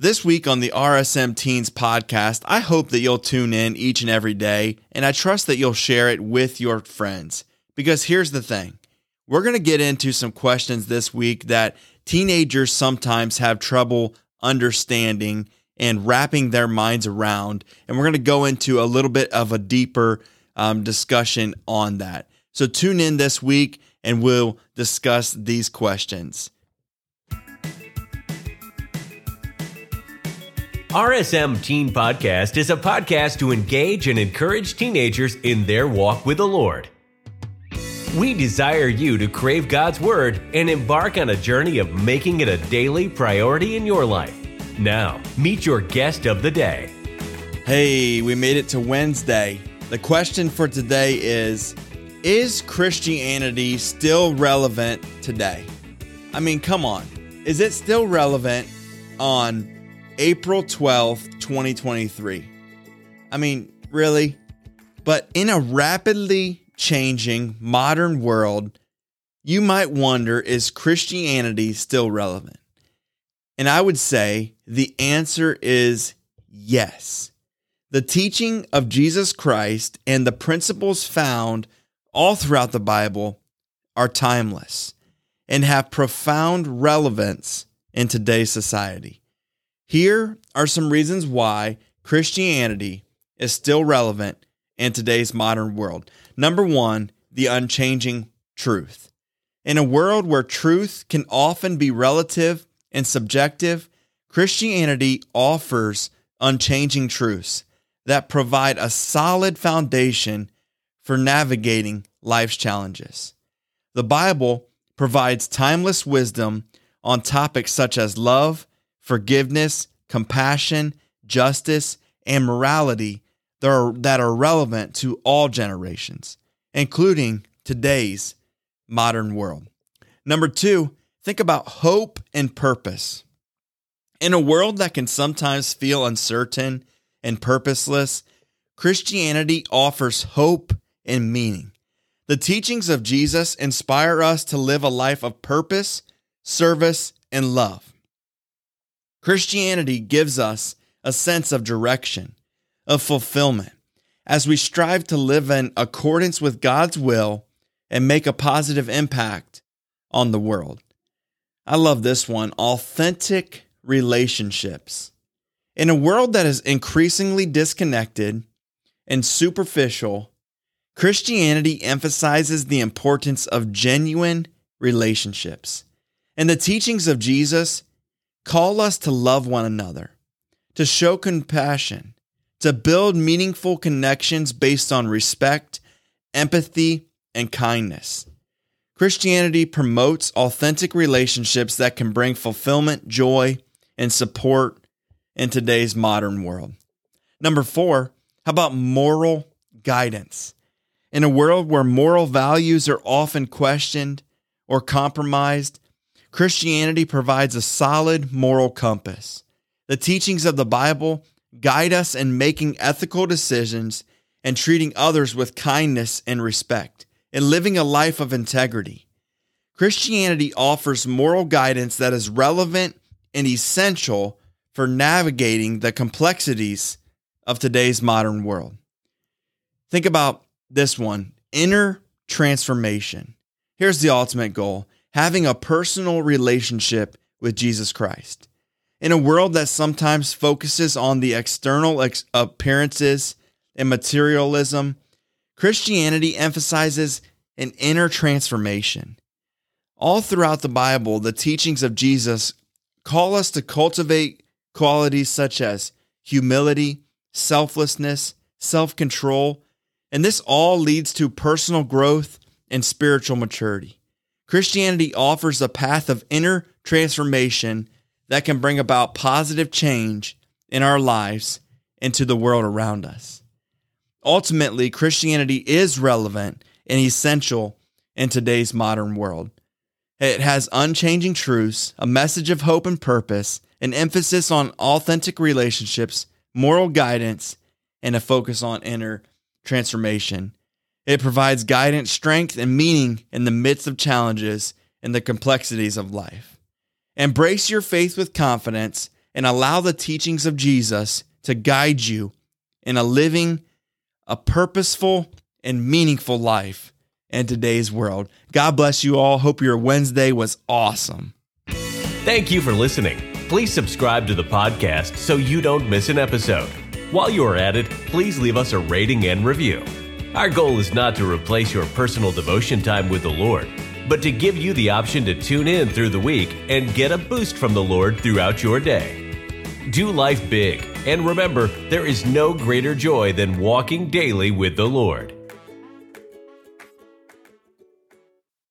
This week on the RSM Teens podcast, I hope that you'll tune in each and every day, and I trust that you'll share it with your friends. Because here's the thing we're going to get into some questions this week that teenagers sometimes have trouble understanding and wrapping their minds around. And we're going to go into a little bit of a deeper um, discussion on that. So tune in this week and we'll discuss these questions. RSM Teen Podcast is a podcast to engage and encourage teenagers in their walk with the Lord. We desire you to crave God's Word and embark on a journey of making it a daily priority in your life. Now, meet your guest of the day. Hey, we made it to Wednesday. The question for today is Is Christianity still relevant today? I mean, come on. Is it still relevant on April 12th, 2023. I mean, really? But in a rapidly changing modern world, you might wonder is Christianity still relevant? And I would say the answer is yes. The teaching of Jesus Christ and the principles found all throughout the Bible are timeless and have profound relevance in today's society. Here are some reasons why Christianity is still relevant in today's modern world. Number one, the unchanging truth. In a world where truth can often be relative and subjective, Christianity offers unchanging truths that provide a solid foundation for navigating life's challenges. The Bible provides timeless wisdom on topics such as love, forgiveness, compassion, justice, and morality that are, that are relevant to all generations, including today's modern world. Number two, think about hope and purpose. In a world that can sometimes feel uncertain and purposeless, Christianity offers hope and meaning. The teachings of Jesus inspire us to live a life of purpose, service, and love. Christianity gives us a sense of direction, of fulfillment, as we strive to live in accordance with God's will and make a positive impact on the world. I love this one authentic relationships. In a world that is increasingly disconnected and superficial, Christianity emphasizes the importance of genuine relationships. And the teachings of Jesus call us to love one another, to show compassion, to build meaningful connections based on respect, empathy, and kindness. Christianity promotes authentic relationships that can bring fulfillment, joy, and support in today's modern world. Number four, how about moral guidance? In a world where moral values are often questioned or compromised, Christianity provides a solid moral compass. The teachings of the Bible guide us in making ethical decisions and treating others with kindness and respect, and living a life of integrity. Christianity offers moral guidance that is relevant and essential for navigating the complexities of today's modern world. Think about this one inner transformation. Here's the ultimate goal having a personal relationship with Jesus Christ. In a world that sometimes focuses on the external ex- appearances and materialism, Christianity emphasizes an inner transformation. All throughout the Bible, the teachings of Jesus call us to cultivate qualities such as humility, selflessness, self control, and this all leads to personal growth and spiritual maturity. Christianity offers a path of inner transformation that can bring about positive change in our lives and to the world around us. Ultimately, Christianity is relevant and essential in today's modern world. It has unchanging truths, a message of hope and purpose, an emphasis on authentic relationships, moral guidance, and a focus on inner transformation. It provides guidance, strength, and meaning in the midst of challenges and the complexities of life. Embrace your faith with confidence and allow the teachings of Jesus to guide you in a living, a purposeful, and meaningful life in today's world. God bless you all. Hope your Wednesday was awesome. Thank you for listening. Please subscribe to the podcast so you don't miss an episode. While you are at it, please leave us a rating and review. Our goal is not to replace your personal devotion time with the Lord, but to give you the option to tune in through the week and get a boost from the Lord throughout your day. Do life big, and remember, there is no greater joy than walking daily with the Lord.